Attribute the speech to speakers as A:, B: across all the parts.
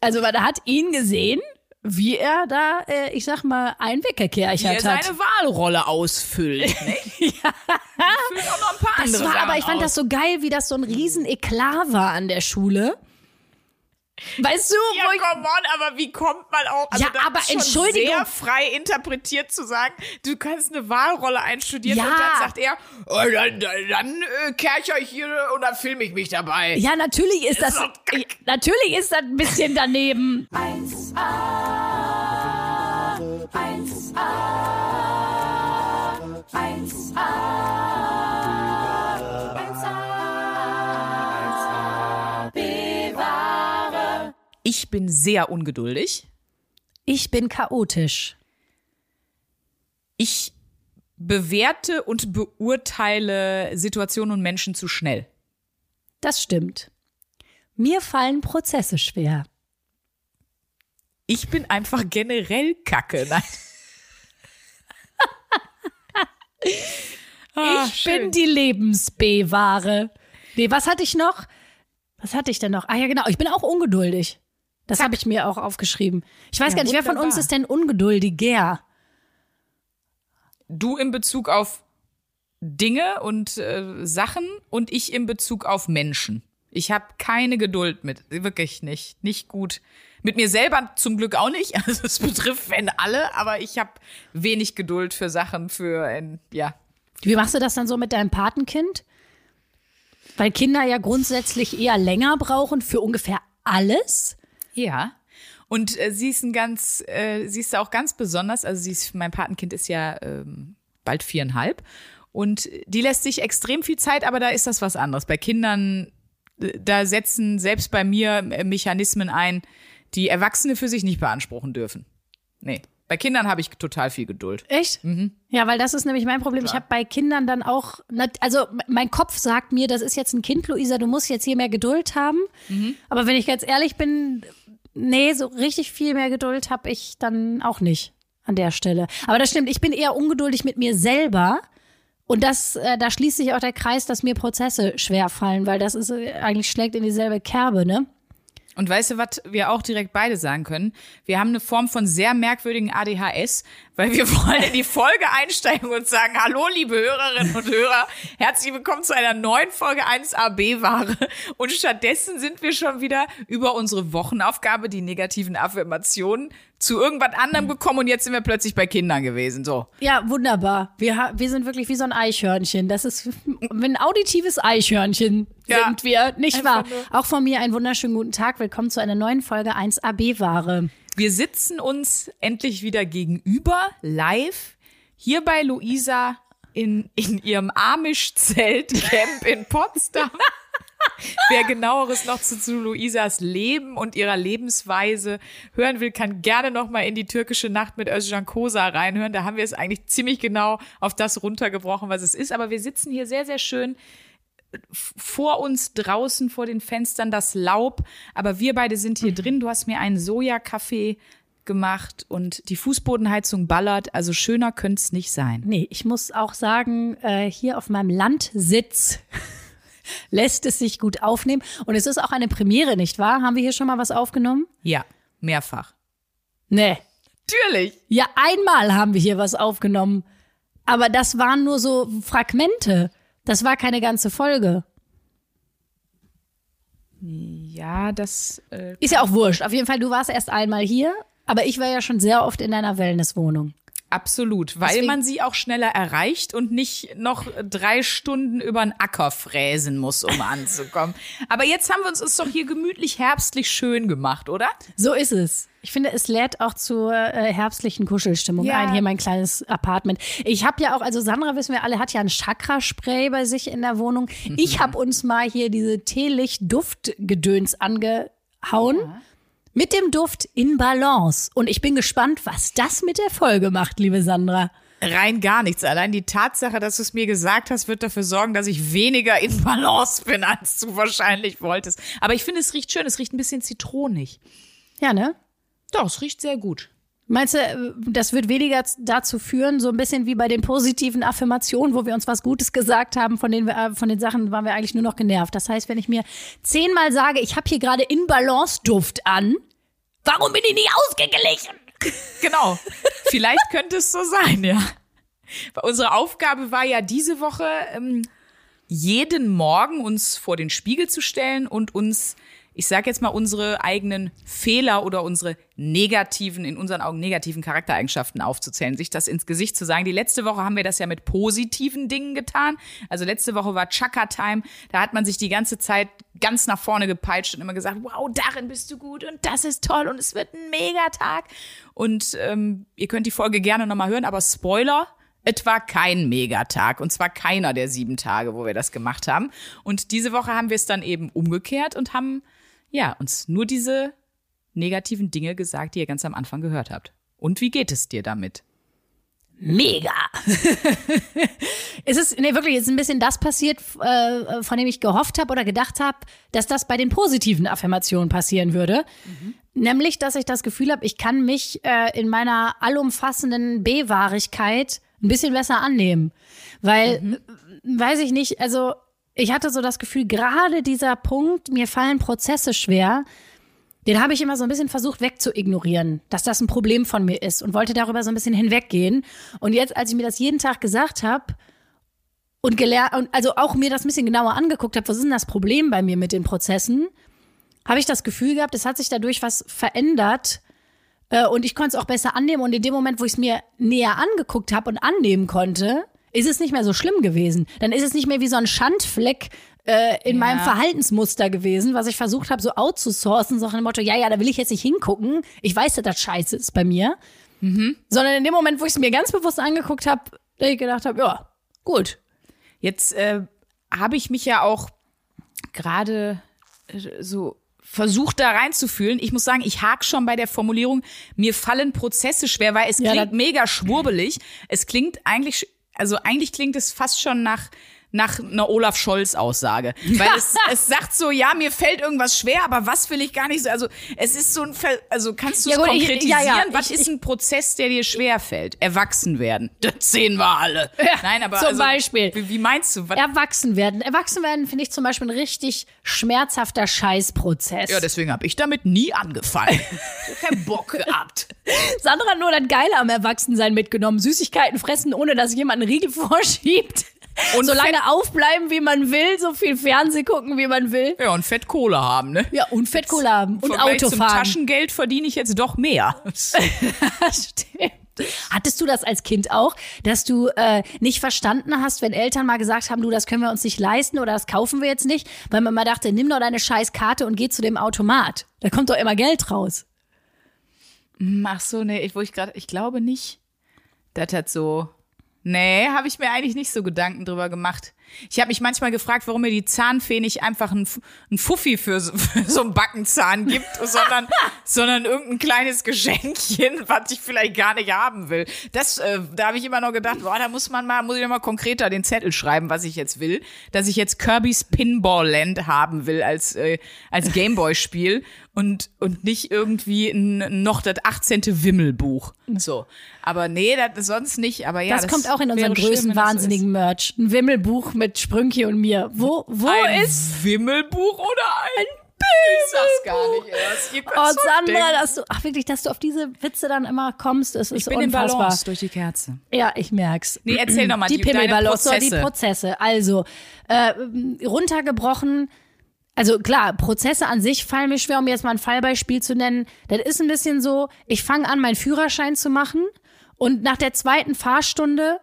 A: Also man hat ihn gesehen, wie er da, äh, ich sag mal, einen
B: Wie
A: weggekerchert
B: er
A: hat.
B: seine Wahlrolle ausfüllt. Ne? ja. Füllt auch noch ein paar
A: Das
B: andere
A: war
B: Sachen
A: aber, ich fand
B: aus.
A: das so geil, wie das so ein riesen Eklat war an der Schule. Weißt du,
B: Ja,
A: wo ich,
B: come on, aber wie kommt man auch? Also
A: Ja,
B: das
A: aber
B: ist schon
A: Entschuldigung.
B: sehr frei interpretiert zu sagen, du kannst eine Wahlrolle einstudieren
A: Ja.
B: und dann sagt er, oh, dann, dann, dann äh, kercher ich hier und dann filme ich mich dabei.
A: ja, natürlich ist das,
B: doch Kack.
A: natürlich ist das ein bisschen daneben.
B: Ich bin sehr ungeduldig.
A: Ich bin chaotisch.
B: Ich bewerte und beurteile Situationen und Menschen zu schnell.
A: Das stimmt. Mir fallen Prozesse schwer.
B: Ich bin einfach generell kacke. Nein. Ah,
A: ich bin die Lebens-B-Ware. Nee, was hatte ich noch? Was hatte ich denn noch? Ah ja, genau. Ich bin auch ungeduldig. Das habe ich mir auch aufgeschrieben. Ich weiß
B: Ja,
A: gar nicht, wer von uns
B: wunderbar.
A: ist denn ungeduldiger?
B: Du in Bezug auf Dinge und äh, Sachen und ich in Bezug auf Menschen. Ich habe keine Geduld mit, wirklich nicht, nicht gut. Mit mir selber zum Glück auch nicht. Also es betrifft wenn alle, aber ich habe wenig Geduld für Sachen, für ein, ja.
A: Wie machst du das dann so mit deinem Patenkind? Weil Kinder ja grundsätzlich eher länger brauchen für ungefähr alles.
B: Ja. Und äh, sie ist ein ganz, äh, sie ist auch ganz besonders. Also sie ist, mein Patenkind ist ja ähm, bald viereinhalb. Und die lässt sich extrem viel Zeit, aber da ist das was anderes. Bei Kindern, äh, da setzen selbst bei mir äh, Mechanismen ein, die Erwachsene für sich nicht beanspruchen dürfen. Nee. Bei Kindern habe ich total viel Geduld.
A: Echt? Ja, weil das ist nämlich mein Problem. Ich habe bei Kindern dann auch, also mein Kopf sagt mir, das ist jetzt ein Kind, Luisa, du musst jetzt hier mehr Geduld haben. Aber wenn ich ganz ehrlich bin, nee, so richtig viel mehr Geduld habe ich dann auch nicht an der Stelle. Aber das stimmt, ich bin eher ungeduldig mit mir selber. Und das, äh, da schließt sich auch der Kreis, dass mir Prozesse schwer fallen, weil das ist äh, eigentlich schlägt in dieselbe Kerbe, ne?
B: Und weißt du, was wir auch direkt beide sagen können? Wir haben eine Form von sehr merkwürdigen ADHS, weil wir wollen in die Folge einsteigen und sagen, hallo, liebe Hörerinnen und Hörer, herzlich willkommen zu einer neuen Folge 1AB-Ware. Und stattdessen sind wir schon wieder über unsere Wochenaufgabe, die negativen Affirmationen, zu irgendwas anderem gekommen und jetzt sind wir plötzlich bei Kindern gewesen. So.
A: Ja, wunderbar. Wir, wir sind wirklich wie so ein Eichhörnchen. Das ist ein auditives Eichhörnchen
B: Ja.
A: sind wir, nicht wahr? Auch von mir einen wunderschönen guten Tag. Willkommen zu einer neuen Folge 1AB-Ware.
B: Wir sitzen uns endlich wieder gegenüber, live, hier bei Luisa in, in ihrem Amish-Zeltcamp in Potsdam. Wer genaueres noch zu, zu Luisas Leben und ihrer Lebensweise hören will, kann gerne noch mal in die türkische Nacht mit Özcan Kosa reinhören. Da haben wir es eigentlich ziemlich genau auf das runtergebrochen, was es ist. Aber wir sitzen hier sehr, sehr schön vor uns draußen vor den Fenstern das Laub, aber wir beide sind hier drin. Du hast mir einen Sojakaffee gemacht und die Fußbodenheizung ballert, also schöner könnte es nicht sein.
A: Nee, ich muss auch sagen, äh, hier auf meinem Landsitz lässt es sich gut aufnehmen. Und es ist auch eine Premiere, nicht wahr? Haben wir hier schon mal was aufgenommen?
B: Ja, mehrfach.
A: Nee.
B: Natürlich.
A: Ja, einmal haben wir hier was aufgenommen. Aber das waren nur so Fragmente. Das war keine ganze Folge.
B: Ja, das äh,
A: Ist ja auch wurscht. Auf jeden Fall, du warst erst einmal hier, aber ich war ja schon sehr oft in deiner Wellnesswohnung.
B: Absolut, weil
A: Deswegen-
B: man sie auch schneller erreicht und nicht noch drei Stunden über den Acker fräsen muss, um anzukommen. Aber jetzt haben wir uns es doch hier gemütlich herbstlich schön gemacht, oder?
A: So ist es. Ich finde, es lädt auch zur äh, herbstlichen Kuschelstimmung
B: Ja.
A: ein, hier mein kleines Apartment. Ich habe ja auch, also Sandra, wissen wir alle, hat ja ein Chakraspray bei sich in der Wohnung. Ich habe uns mal hier diese Teelicht-Duftgedöns angehauen. Mit dem Duft in Balance. Und ich bin gespannt, was das mit der Folge macht, liebe Sandra.
B: Rein gar nichts. Allein die Tatsache, dass du es mir gesagt hast, wird dafür sorgen, dass ich weniger in Balance bin, als du wahrscheinlich wolltest. Aber ich finde, es riecht schön. Es riecht ein bisschen zitronig.
A: Ja, ne?
B: Doch, es riecht sehr gut.
A: Meinst du, das wird weniger dazu führen, so ein bisschen wie bei den positiven Affirmationen, wo wir uns was Gutes gesagt haben, von den, äh, von den Sachen waren wir eigentlich nur noch genervt. Das heißt, wenn ich mir zehnmal sage, ich habe hier gerade In Balance Duft an, Warum bin ich nicht ausgeglichen?
B: Genau. Vielleicht könnte es so sein, ja. Unsere Aufgabe war ja diese Woche, ähm, jeden Morgen uns vor den Spiegel zu stellen und uns ich sage jetzt mal, unsere eigenen Fehler oder unsere negativen, in unseren Augen negativen Charaktereigenschaften aufzuzählen, sich das ins Gesicht zu sagen. Die letzte Woche haben wir das ja mit positiven Dingen getan. Also letzte Woche war Chaka-Time. Da hat man sich die ganze Zeit ganz nach vorne gepeitscht und immer gesagt, wow, darin bist du gut und das ist toll und es wird ein Megatag. Und ähm, ihr könnt die Folge gerne nochmal hören, aber Spoiler, es war kein Megatag und zwar keiner der sieben Tage, wo wir das gemacht haben. Und diese Woche haben wir es dann eben umgekehrt und haben ja, uns nur diese negativen Dinge gesagt, die ihr ganz am Anfang gehört habt. Und wie geht es dir damit?
A: Mega. es ist nee, wirklich jetzt ein bisschen das passiert, äh, von dem ich gehofft habe oder gedacht habe, dass das bei den positiven Affirmationen passieren würde. Mhm. Nämlich, dass ich das Gefühl habe, ich kann mich äh, in meiner allumfassenden B-Wahrigkeit ein bisschen besser annehmen. Weil, mhm. weiß ich nicht, also ich hatte so das Gefühl, gerade dieser Punkt, mir fallen Prozesse schwer, den habe ich immer so ein bisschen versucht wegzuignorieren, dass das ein Problem von mir ist und wollte darüber so ein bisschen hinweggehen. Und jetzt, als ich mir das jeden Tag gesagt habe und gelernt also auch mir das ein bisschen genauer angeguckt habe, was ist denn das Problem bei mir mit den Prozessen, habe ich das Gefühl gehabt, es hat sich dadurch was verändert äh, und ich konnte es auch besser annehmen. Und in dem Moment, wo ich es mir näher angeguckt habe und annehmen konnte, ist es nicht mehr so schlimm gewesen. Dann ist es nicht mehr wie so ein Schandfleck äh, in ja. meinem Verhaltensmuster gewesen, was ich versucht habe, so outzusourcen, so nach dem Motto, ja, ja, da will ich jetzt nicht hingucken. Ich weiß, dass das scheiße ist bei mir. Mhm. Sondern in dem Moment, wo ich es mir ganz bewusst angeguckt habe, da ich gedacht habe, ja, gut.
B: Jetzt äh, habe ich mich ja auch gerade äh, so versucht da reinzufühlen. Ich muss sagen, ich hake schon bei der Formulierung, mir fallen Prozesse schwer, weil es klingt ja, mega schwurbelig. Es klingt eigentlich also eigentlich klingt es fast schon nach nach einer Olaf Scholz Aussage, weil es, es sagt so, ja, mir fällt irgendwas schwer, aber was will ich gar nicht so, also es ist so ein, Ver also kannst du es ja, konkretisieren, ich, ja, ja, was ich, ist ein Prozess, der dir schwer fällt? Erwachsen werden, das sehen wir alle.
A: Nein, aber
B: zum
A: also,
B: Beispiel. Wie, wie, meinst du?
A: Was? Erwachsen werden, erwachsen werden finde ich zum Beispiel ein richtig schmerzhafter Scheißprozess.
B: Ja, deswegen habe ich damit nie angefangen. keinen Bock gehabt.
A: Sandra hat nur das Geile am Erwachsensein mitgenommen, Süßigkeiten fressen, ohne dass jemand einen Riegel vorschiebt. Und so lange aufbleiben, wie man will, so viel Fernseh gucken, wie man will.
B: Ja, und Fettkohle haben, ne?
A: Ja, und Fettkohle haben. Und Auto fahren.
B: Taschengeld verdiene ich jetzt doch mehr.
A: Stimmt. Hattest du das als Kind auch, dass du äh, nicht verstanden hast, wenn Eltern mal gesagt haben, du, das können wir uns nicht leisten oder das kaufen wir jetzt nicht, weil man mal dachte, nimm doch deine scheiß Karte und geh zu dem Automat. Da kommt doch immer Geld raus.
B: Ach so, nee, wo ich gerade, ich glaube nicht. Das hat so Nee, habe ich mir eigentlich nicht so Gedanken drüber gemacht. Ich habe mich manchmal gefragt, warum mir die Zahnfee nicht einfach ein, ein Fuffi für so, für so einen Backenzahn gibt, sondern, sondern irgendein kleines Geschenkchen, was ich vielleicht gar nicht haben will. Das, äh, da habe ich immer noch gedacht, boah, da muss man mal, muss ich noch mal konkreter den Zettel schreiben, was ich jetzt will. Dass ich jetzt Kirby's Pinball Land haben will als, äh, als Gameboy-Spiel und, und nicht irgendwie ein, noch das 18. Wimmelbuch. So. Aber nee, das sonst nicht. Aber ja,
A: das, das kommt auch in unseren größten wahnsinnigen so Merch. Ein Wimmelbuch mit Sprünki und mir. Wo, wo
B: ein
A: ist
B: Wimmelbuch oder ein
A: ich sag's gar nicht erst. Ihr oh, Sandra, dass du, ach wirklich, dass du auf diese Witze dann immer kommst, das ist
B: ich bin
A: unfassbar.
B: Balance durch die Kerze.
A: Ja, ich merk's.
B: Nee, erzähl nochmal
A: die, die Pimmelbalance, die Prozesse. Also, äh, runtergebrochen, also klar, Prozesse an sich fallen mir schwer, um jetzt mal ein Fallbeispiel zu nennen. Das ist ein bisschen so, ich fange an, meinen Führerschein zu machen und nach der zweiten Fahrstunde,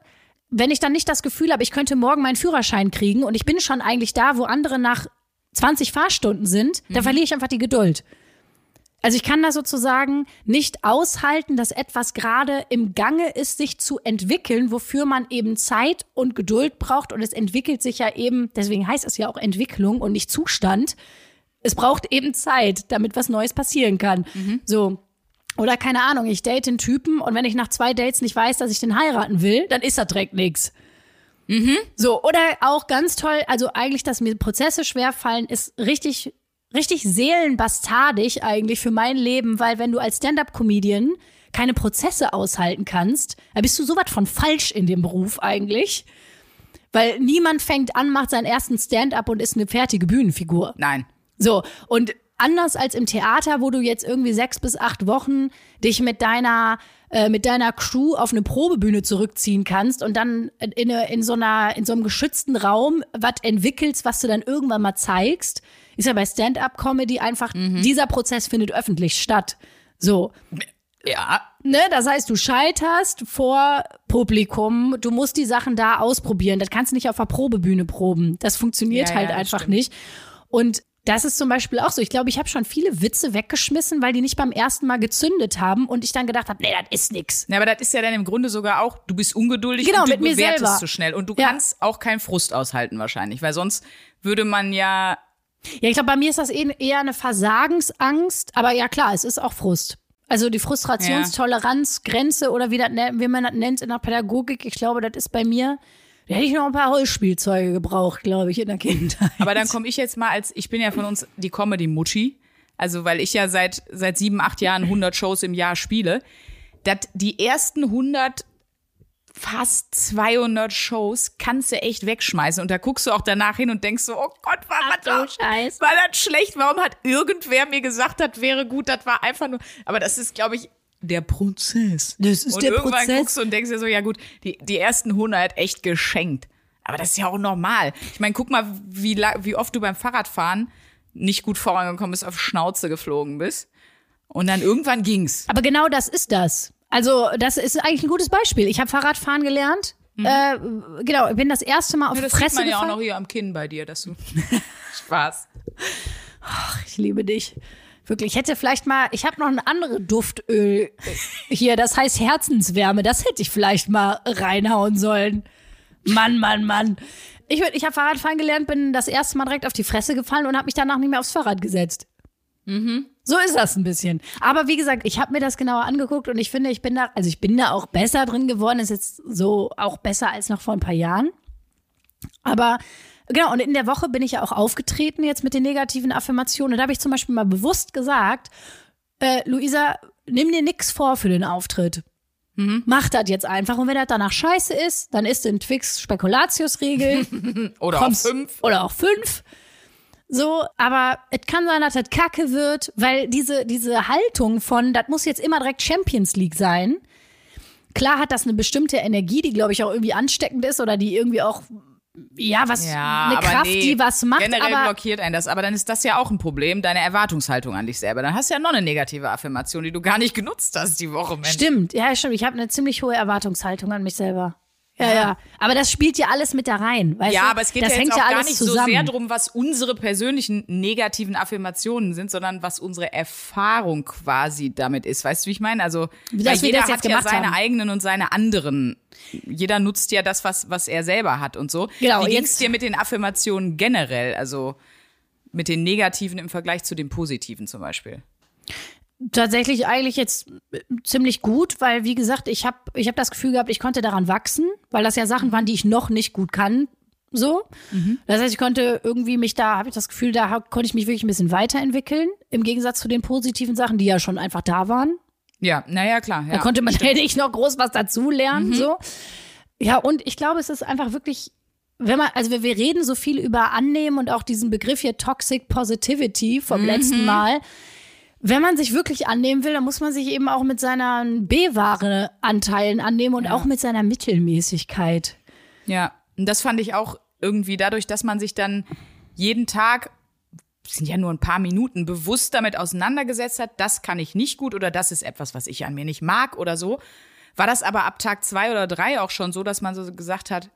A: wenn ich dann nicht das Gefühl habe, ich könnte morgen meinen Führerschein kriegen und ich bin schon eigentlich da, wo andere nach 20 Fahrstunden sind, mhm. da verliere ich einfach die Geduld. Also ich kann da sozusagen nicht aushalten, dass etwas gerade im Gange ist, sich zu entwickeln, wofür man eben Zeit und Geduld braucht. Und es entwickelt sich ja eben, deswegen heißt es ja auch Entwicklung und nicht Zustand. Es braucht eben Zeit, damit was Neues passieren kann. Mhm. So. Oder keine Ahnung, ich date einen Typen und wenn ich nach zwei Dates nicht weiß, dass ich den heiraten will, dann ist das direkt nix. Mhm. So, oder auch ganz toll, also eigentlich, dass mir Prozesse schwerfallen, ist richtig richtig seelenbastardig eigentlich für mein Leben, weil wenn du als Stand-up-Comedian keine Prozesse aushalten kannst, dann bist du sowas von falsch in dem Beruf eigentlich. Weil niemand fängt an, macht seinen ersten Stand-up und ist eine fertige Bühnenfigur.
B: Nein.
A: So, und anders als im Theater, wo du jetzt irgendwie sechs bis acht Wochen dich mit deiner äh, mit deiner Crew auf eine Probebühne zurückziehen kannst und dann in, in so einer in so einem geschützten Raum was entwickelst, was du dann irgendwann mal zeigst, ist ja bei Stand-up-Comedy einfach
B: Mhm.
A: dieser Prozess findet öffentlich statt. So,
B: Ja.
A: Ne, das heißt, du scheiterst vor Publikum, du musst die Sachen da ausprobieren. Das kannst du nicht auf der Probebühne proben. Das funktioniert
B: Ja, ja,
A: halt
B: das
A: einfach
B: stimmt.
A: nicht. Und das ist zum Beispiel auch so. Ich glaube, ich habe schon viele Witze weggeschmissen, weil die nicht beim ersten Mal gezündet haben und ich dann gedacht habe, nee, das ist nix.
B: Ja, aber das ist ja dann im Grunde sogar auch, du bist ungeduldig
A: Genau,
B: und du
A: mit mir
B: bewertest
A: selber.
B: zu schnell. Und du
A: Ja.
B: kannst auch keinen Frust aushalten wahrscheinlich, weil sonst würde man ja,
A: Ja, ich glaube, bei mir ist das eh- eher eine Versagensangst, aber ja klar, es ist auch Frust. Also die Frustrationstoleranz, Grenze oder wie, das, ne- wie man das nennt in der Pädagogik, ich glaube, das ist bei mir, da hätte ich noch ein paar Holzspielzeuge gebraucht, glaube ich, in der Kindheit.
B: aber dann komme ich jetzt mal als, ich bin ja von uns die Comedy-Mutti, also weil ich ja seit, seit sieben, acht Jahren 100 Shows im Jahr spiele, dass die ersten 100 fast 200 Shows kannst du echt wegschmeißen und da guckst du auch danach hin und denkst so, oh Gott, war
A: Ach
B: das doch-
A: Scheiß.
B: War das schlecht? Warum hat irgendwer mir gesagt, das wäre gut? Das war einfach nur. Aber das ist, glaube ich, der Prozess.
A: Das ist
B: und
A: der
B: irgendwann
A: Prozess.
B: guckst du und denkst dir so, ja gut, die, die ersten 100 echt geschenkt. Aber das ist ja auch normal. Ich meine, guck mal, wie, wie oft du beim Fahrradfahren nicht gut vorangekommen bist, auf Schnauze geflogen bist. Und dann irgendwann ging's.
A: Aber genau das ist das. Also, das ist eigentlich ein gutes Beispiel. Ich habe Fahrradfahren gelernt. Äh, genau, bin das erste Mal auf
B: Ja, das
A: Fresse
B: sieht man ja auch noch hier am Kinn bei dir, dass du. Spaß.
A: Ich liebe dich. Wirklich, ich hätte vielleicht mal, ich habe noch ein anderes Duftöl hier, das heißt Herzenswärme. Das hätte ich vielleicht mal reinhauen sollen. Mann, Mann, Mann. Ich, ich habe Fahrradfahren gelernt, bin das erste Mal direkt auf die Fresse gefallen und habe mich danach nicht mehr aufs Fahrrad gesetzt. So ist das ein bisschen. Aber wie gesagt, ich habe mir das genauer angeguckt und ich finde, ich bin da, also ich bin da auch besser drin geworden. Ist jetzt so auch besser als noch vor ein paar Jahren. Aber genau, und in der Woche bin ich ja auch aufgetreten jetzt mit den negativen Affirmationen. Und da habe ich zum Beispiel mal bewusst gesagt, äh, Luisa, nimm dir nix vor für den Auftritt. Mach das jetzt einfach. Und wenn das danach scheiße ist, dann du einen Twix Spekulatius-Riegel.
B: Oder
A: kommst-
B: auch fünf.
A: Oder auch fünf. So, aber es kann sein, dass das kacke wird, weil diese, diese Haltung von, das muss jetzt immer direkt Champions League sein. Klar hat das eine bestimmte Energie, die, glaube ich, auch irgendwie ansteckend ist oder die irgendwie auch, ja, was,
B: Ja,
A: eine Kraft,
B: nee,
A: die was macht.
B: Generell
A: aber
B: blockiert einen das. Aber dann ist das ja auch ein Problem, deine Erwartungshaltung an dich selber. Dann hast du ja noch eine negative Affirmation, die du gar nicht genutzt hast die Woche, Mensch.
A: Stimmt, ja, stimmt. Ich habe eine ziemlich hohe Erwartungshaltung an mich selber. Ja, ja. Aber das spielt ja alles mit da rein. Weißt
B: Ja,
A: du?
B: aber es geht
A: das
B: ja
A: hängt
B: jetzt auch
A: ja
B: gar nicht
A: zusammen.
B: so sehr drum, was unsere persönlichen negativen Affirmationen sind, sondern was unsere Erfahrung quasi damit ist. Weißt du, wie ich meine? Also
A: Wie
B: weil
A: das wir
B: jeder hat ja seine
A: haben.
B: eigenen und seine anderen. Jeder nutzt ja das, was, was er selber hat und so.
A: Genau,
B: wie ging's
A: jetzt-
B: dir mit den Affirmationen generell? Also mit den negativen im Vergleich zu den positiven zum Beispiel.
A: Tatsächlich eigentlich jetzt äh, ziemlich gut, weil wie gesagt, ich habe ich hab das Gefühl gehabt, ich konnte daran wachsen, weil das ja Sachen waren, die ich noch nicht gut kann. So. Das heißt, ich konnte irgendwie mich da, habe ich das Gefühl, da hab, konnte ich mich wirklich ein bisschen weiterentwickeln, im Gegensatz zu den positiven Sachen, die ja schon einfach da waren.
B: Ja, naja, klar. Ja.
A: Da konnte man ja nicht noch groß was dazu lernen, so. Ja, und ich glaube, es ist einfach wirklich, wenn man, also wir, wir reden so viel über Annehmen und auch diesen Begriff hier Toxic Positivity vom letzten Mal. Wenn man sich wirklich annehmen will, dann muss man sich eben auch mit seinen B-Ware-Anteilen annehmen und auch mit seiner Mittelmäßigkeit.
B: Ja, und das fand ich auch irgendwie dadurch, dass man sich dann jeden Tag, sind ja nur ein paar Minuten, bewusst damit auseinandergesetzt hat, das kann ich nicht gut oder das ist etwas, was ich an mir nicht mag oder so, war das aber ab Tag zwei oder drei auch schon so, dass man so gesagt hat,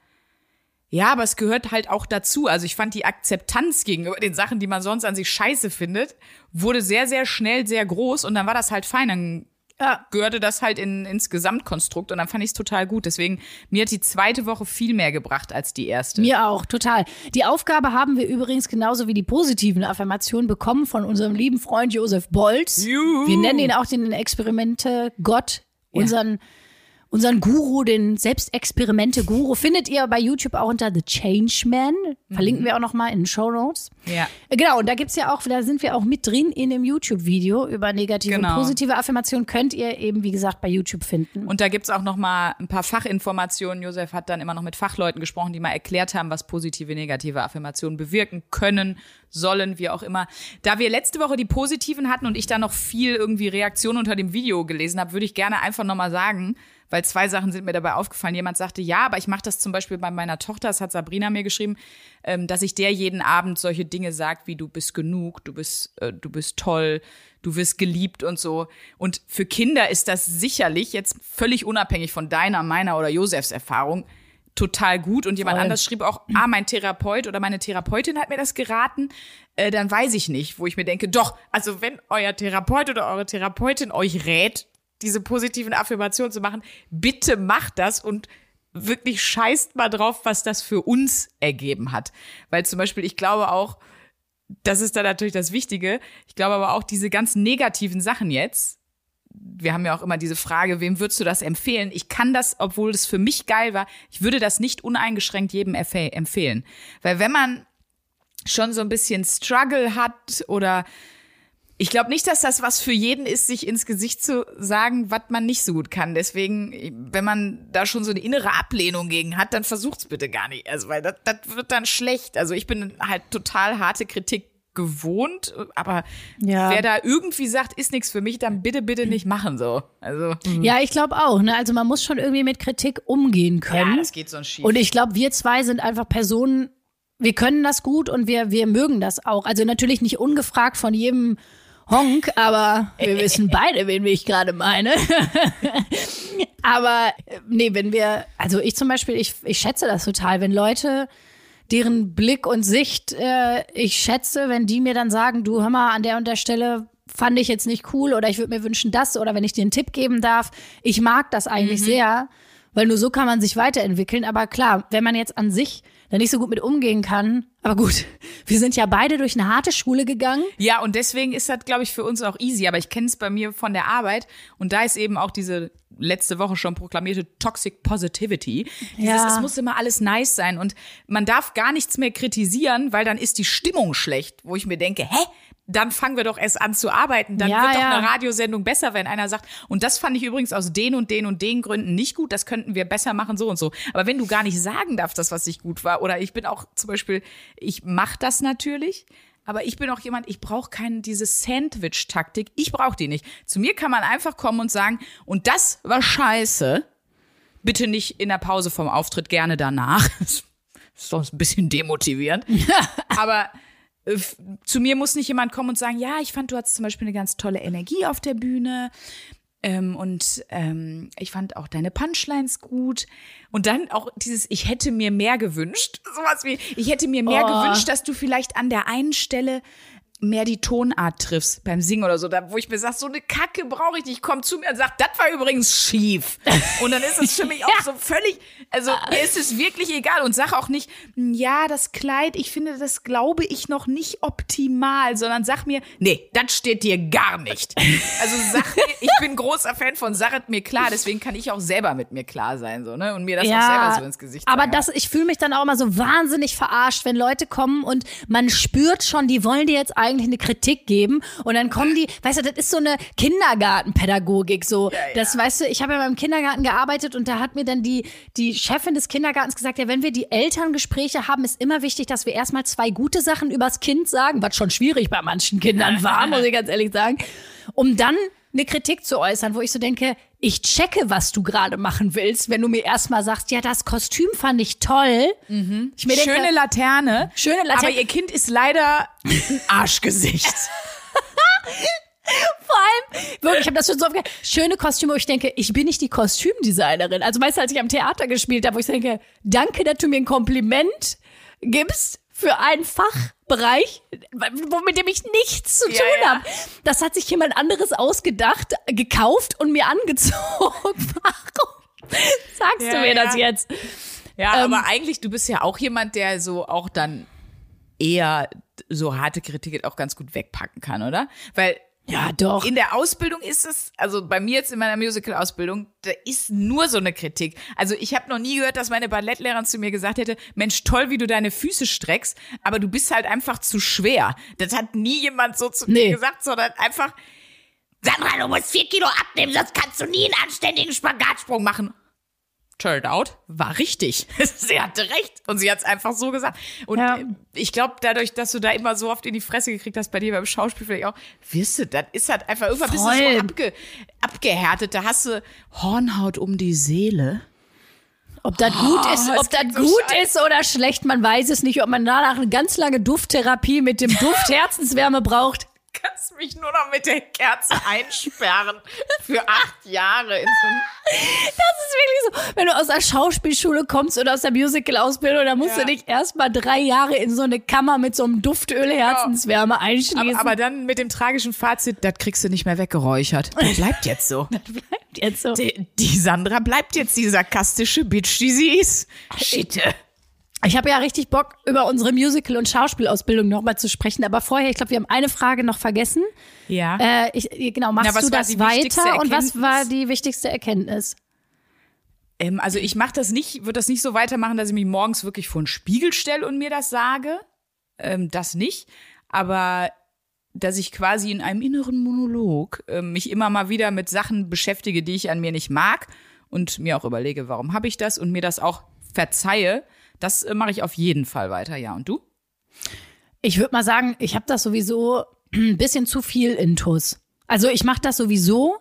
B: ja, aber es gehört halt auch dazu. Also ich fand die Akzeptanz gegenüber den Sachen, die man sonst an sich scheiße findet, wurde sehr, sehr schnell sehr groß und dann war das halt fein. Dann
A: Ja.
B: gehörte das halt in, ins Gesamtkonstrukt und dann fand ich es total gut. Deswegen, mir hat die zweite Woche viel mehr gebracht als die erste.
A: Mir auch, total. Die Aufgabe haben wir übrigens genauso wie die positiven Affirmationen bekommen von unserem lieben Freund Josef Bolz.
B: Juhu.
A: Wir nennen ihn auch den Experimente Gott, unseren, unseren Guru, den Selbstexperimente-Guru, findet ihr bei YouTube auch unter The Changeman. Verlinken wir auch noch mal in den Show Notes.
B: Ja.
A: Äh, Genau, und da gibt's ja auch, da sind wir auch mit drin in dem YouTube-Video über negative
B: Genau.
A: und positive Affirmationen. Könnt ihr eben, wie gesagt, bei YouTube finden.
B: Und da gibt's auch noch mal ein paar Fachinformationen. Josef hat dann immer noch mit Fachleuten gesprochen, die mal erklärt haben, was positive, negative Affirmationen bewirken können, sollen, wie auch immer. Da wir letzte Woche die positiven hatten und ich da noch viel irgendwie Reaktionen unter dem Video gelesen habe, würde ich gerne einfach noch mal sagen, weil zwei Sachen sind mir dabei aufgefallen. Jemand sagte, ja, aber ich mache das zum Beispiel bei meiner Tochter, das hat Sabrina mir geschrieben, ähm, dass ich der jeden Abend solche Dinge sagt, wie du bist genug, du bist, äh, du bist toll, du wirst geliebt und so. Und für Kinder ist das sicherlich jetzt völlig unabhängig von deiner, meiner oder Josefs Erfahrung total gut. Und jemand
A: Voll.
B: anders schrieb auch, ah, mein Therapeut oder meine Therapeutin hat mir das geraten, äh, dann weiß ich nicht, wo ich mir denke, doch, also wenn euer Therapeut oder eure Therapeutin euch rät, diese positiven Affirmationen zu machen, bitte macht das und wirklich scheißt mal drauf, was das für uns ergeben hat. Weil zum Beispiel, ich glaube auch, das ist dann natürlich das Wichtige. Ich glaube aber auch diese ganz negativen Sachen jetzt. Wir haben ja auch immer diese Frage, wem würdest du das empfehlen? Ich kann das, obwohl es für mich geil war, ich würde das nicht uneingeschränkt jedem empfehlen. Weil wenn man schon so ein bisschen Struggle hat oder ich glaube nicht, dass das was für jeden ist, sich ins Gesicht zu sagen, was man nicht so gut kann. Deswegen, wenn man da schon so eine innere Ablehnung gegen hat, dann versucht's bitte gar nicht. Also, weil das, das wird dann schlecht. Also ich bin halt total harte Kritik gewohnt, aber
A: Ja.
B: wer da irgendwie sagt, ist nichts für mich, dann bitte, bitte nicht machen so. Also
A: Ja, ich glaube auch. Ne? Also man muss schon irgendwie mit Kritik umgehen können.
B: ja, das geht sonst schief.
A: Und ich glaube, wir zwei sind einfach Personen, wir können das gut und wir, wir mögen das auch. Also natürlich nicht ungefragt von jedem Honk, aber wir wissen beide, wen ich gerade meine. aber nee, wenn wir, also ich zum Beispiel, ich, ich schätze das total, wenn Leute deren Blick und Sicht äh, ich schätze, wenn die mir dann sagen, du hör mal, an der und der Stelle fand ich jetzt nicht cool oder ich würde mir wünschen das oder wenn ich dir einen Tipp geben darf. Ich mag das eigentlich sehr, weil nur so kann man sich weiterentwickeln. Aber klar, wenn man jetzt an sich da nicht so gut mit umgehen kann, aber gut, wir sind ja beide durch eine harte Schule gegangen.
B: Ja, und deswegen ist das, glaube ich, für uns auch easy. Aber ich kenne es bei mir von der Arbeit. Und da ist eben auch diese letzte Woche schon proklamierte Toxic Positivity. Dieses,
A: Ja.
B: es muss immer alles nice sein. Und man darf gar nichts mehr kritisieren, weil dann ist die Stimmung schlecht. Wo ich mir denke, hä? Dann fangen wir doch erst an zu arbeiten. Dann
A: Ja,
B: wird doch
A: ja.
B: eine Radiosendung besser, wenn einer sagt, und das fand ich übrigens aus den und den und den Gründen nicht gut, das könnten wir besser machen, so und so. Aber wenn du gar nicht sagen darfst, dass was nicht gut war, oder ich bin auch zum Beispiel, ich mache das natürlich, aber ich bin auch jemand, ich brauche keine diese Sandwich-Taktik. Ich brauche die nicht. Zu mir kann man einfach kommen und sagen, und das war scheiße. Bitte nicht in der Pause vom Auftritt, gerne danach. Das ist sonst ein bisschen demotivierend. aber zu mir muss nicht jemand kommen und sagen, ja, ich fand, du hattest zum Beispiel eine ganz tolle Energie auf der Bühne. Ähm, und ähm, ich fand auch deine Punchlines gut. Und dann auch dieses, ich hätte mir mehr gewünscht. Sowas wie, ich hätte mir mehr
A: Oh.
B: gewünscht, dass du vielleicht an der einen Stelle mehr die Tonart triffst beim Singen oder so, da, wo ich mir sag, so eine Kacke brauche ich nicht. Komm zu mir und sag, das war übrigens schief. Und dann ist es für mich auch so völlig, also mir ist es wirklich egal und sag auch nicht, "Hm, ja, das Kleid, ich finde, das glaube ich noch nicht optimal, sondern sag mir, nee, das steht dir gar nicht. Also sag mir, ich bin großer Fan von Sachet mir klar, deswegen kann ich auch selber mit mir klar sein, so, ne? Und mir das auch selber so ins Gesicht
A: aber
B: sagen.
A: das, ich fühle mich dann auch immer so wahnsinnig verarscht, wenn Leute kommen und man spürt schon, die wollen dir jetzt eigentlich eine Kritik geben und dann kommen die, weißt du, das ist so eine Kindergartenpädagogik, so, das, weißt du, ich habe ja beim Kindergarten gearbeitet und da hat mir dann die, die Chefin des Kindergartens gesagt, ja, wenn wir die Elterngespräche haben, ist immer wichtig, dass wir erstmal zwei gute Sachen übers Kind sagen, was schon schwierig bei manchen Kindern war, muss ich ganz ehrlich sagen, um dann eine Kritik zu äußern, wo ich so denke, ich checke, was du gerade machen willst, wenn du mir erstmal sagst, ja, das Kostüm fand ich toll. Ich mir denke,
B: Schöne Laterne.
A: Schöne Laterne.
B: Aber ihr Kind ist leider ein Arschgesicht.
A: vor allem, wirklich, ich habe das schon so oft gehört, schöne Kostüme, wo ich denke, ich bin nicht die Kostümdesignerin. Also meist als ich am Theater gespielt habe, wo ich denke, danke, dass du mir ein Kompliment gibst für einen Fachbereich, wo- mit dem ich nichts zu
B: Ja,
A: tun
B: ja.
A: habe. Das hat sich jemand anderes ausgedacht, gekauft und mir angezogen. Warum sagst
B: Ja,
A: du mir das jetzt?
B: Ja,
A: Ähm,
B: aber eigentlich, du bist ja auch jemand, der so auch dann eher so harte Kritik auch ganz gut wegpacken kann, oder? Weil
A: Ja, doch.
B: In der Ausbildung ist es, also bei mir jetzt in meiner Musical-Ausbildung, da ist nur so eine Kritik. Also ich habe noch nie gehört, dass meine Ballettlehrerin zu mir gesagt hätte, Mensch, toll, wie du deine Füße streckst, aber du bist halt einfach zu schwer. Das hat nie jemand so zu
A: Nee.
B: mir gesagt, sondern einfach, Sandra, du musst vier Kilo abnehmen, sonst kannst du nie einen anständigen Spagatsprung machen. Turned out, war richtig. sie hatte recht und sie hat es einfach so gesagt. Und
A: Ja.
B: äh, ich glaube, dadurch, dass du da immer so oft in die Fresse gekriegt hast, bei dir beim Schauspiel vielleicht auch, wirst du, das ist halt einfach, irgendwann bist du
A: Voll.
B: so abge, abgehärtet. Da hast du Hornhaut um die Seele.
A: Ob das gut ist, ob das
B: so
A: gut
B: scheiße.
A: ist oder schlecht, man weiß es nicht. Ob man danach eine ganz lange Dufttherapie mit dem Duft Herzenswärme braucht.
B: Kannst mich nur noch mit der Kerze einsperren für acht Jahre in so
A: Das ist wirklich so. Wenn du aus der Schauspielschule kommst oder aus der Musical-Ausbildung, dann musst
B: Ja.
A: du dich erstmal drei Jahre in so eine Kammer mit so einem Duftöl Herzenswärme einschließen.
B: aber, aber dann mit dem tragischen Fazit, das kriegst du nicht mehr weggeräuchert. Das bleibt jetzt so.
A: das bleibt jetzt so.
B: Die, die Sandra bleibt jetzt die sarkastische Bitch, die sie ist. Shit.
A: Ich habe ja richtig Bock, über unsere Musical- und Schauspielausbildung nochmal zu sprechen. Aber vorher, ich glaube, wir haben eine Frage noch vergessen.
B: Ja.
A: Äh, ich, genau, machst
B: Na,
A: du das weiter? Und was war die wichtigste Erkenntnis?
B: Ähm, also ich mache das nicht, würde das nicht so weitermachen, dass ich mich morgens wirklich vor den Spiegel stelle und mir das sage. Ähm, das nicht. Aber dass ich quasi in einem inneren Monolog ähm, mich immer mal wieder mit Sachen beschäftige, die ich an mir nicht mag und mir auch überlege, warum habe ich das und mir das auch verzeihe, das äh, mache ich auf jeden Fall weiter, ja. Und du?
A: Ich würde mal sagen, ich habe das sowieso ein bisschen zu viel Intus. Also ich mache das sowieso.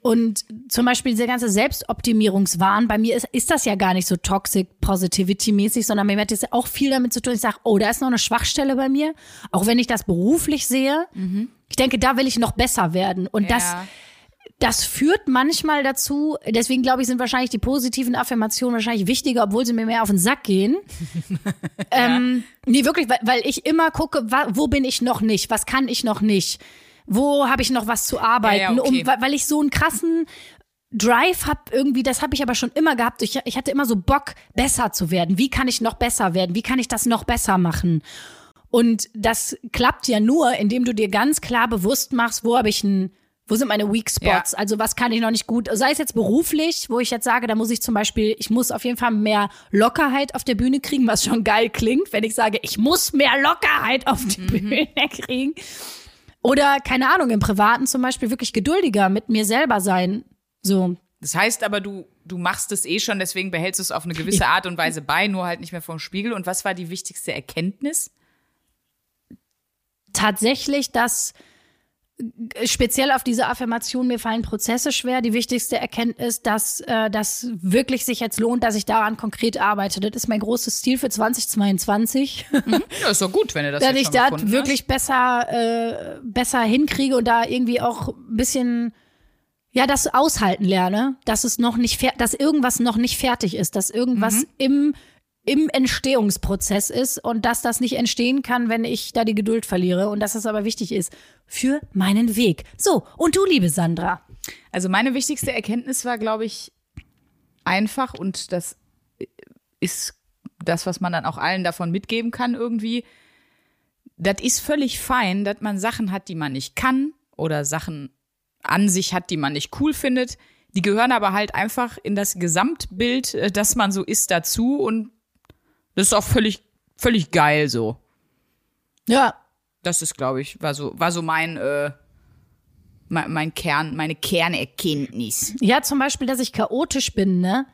A: Und zum Beispiel dieser ganze Selbstoptimierungswahn, bei mir ist, ist das ja gar nicht so toxic positivity-mäßig, sondern mir hat das auch viel damit zu tun. Ich sage, oh, da ist noch eine Schwachstelle bei mir, auch wenn ich das beruflich sehe. Ich denke, da will ich noch besser werden. Und
B: Ja.
A: das führt manchmal dazu, deswegen glaube ich, sind wahrscheinlich die positiven Affirmationen wahrscheinlich wichtiger, obwohl sie mir mehr auf den Sack gehen. ähm, nee, wirklich, weil, weil ich immer gucke, wo bin ich noch nicht, was kann ich noch nicht, wo habe ich noch was zu arbeiten,
B: okay.
A: um, weil, ich so einen krassen Drive hab irgendwie, das habe ich aber schon immer gehabt. Ich, ich hatte immer so Bock, besser zu werden. Wie kann ich noch besser werden? Wie kann ich das noch besser machen? Und das klappt ja nur, indem du dir ganz klar bewusst machst, wo habe ich ein, wo sind meine Weak Spots?
B: Ja.
A: Also was kann ich noch nicht gut? Sei es jetzt beruflich, wo ich jetzt sage, da muss ich zum Beispiel, ich muss auf jeden Fall mehr Lockerheit auf der Bühne kriegen, was schon geil klingt, wenn ich sage, ich muss mehr Lockerheit auf die Bühne kriegen. Oder keine Ahnung, im Privaten zum Beispiel wirklich geduldiger mit mir selber sein. So,
B: Das heißt aber, du, du machst es eh schon, deswegen behältst du es auf eine gewisse Art und Weise bei, nur halt nicht mehr vom Spiegel. Und was war die wichtigste Erkenntnis?
A: tatsächlich, dass speziell auf diese Affirmation mir fallen Prozesse schwer. Die wichtigste Erkenntnis, dass äh, das wirklich sich jetzt lohnt, dass ich daran konkret arbeite. Das ist mein großes Ziel für 2022,
B: Ja, ist doch gut, wenn du das
A: dass ich das
B: gefunden
A: wirklich besser äh, besser hinkriege und da irgendwie auch ein bisschen ja, das aushalten lerne, dass es noch nicht dass irgendwas noch nicht fertig ist, dass irgendwas im im Entstehungsprozess ist und dass das nicht entstehen kann, wenn ich da die Geduld verliere und dass es aber wichtig ist für meinen Weg. So, und du, liebe Sandra.
B: Also meine wichtigste Erkenntnis war, glaube ich, einfach und das ist das, was man dann auch allen davon mitgeben kann irgendwie. Das ist völlig fein, dass man Sachen hat, die man nicht kann oder Sachen an sich hat, die man nicht cool findet. Die gehören aber halt einfach in das Gesamtbild, äh, dass man so ist, dazu und das ist auch völlig, völlig geil so.
A: Ja,
B: Das ist, glaube ich, war so, war so mein, äh, mein, mein Kern, meine Kernerkenntnis.
A: Ja, zum Beispiel, dass ich chaotisch bin, ne?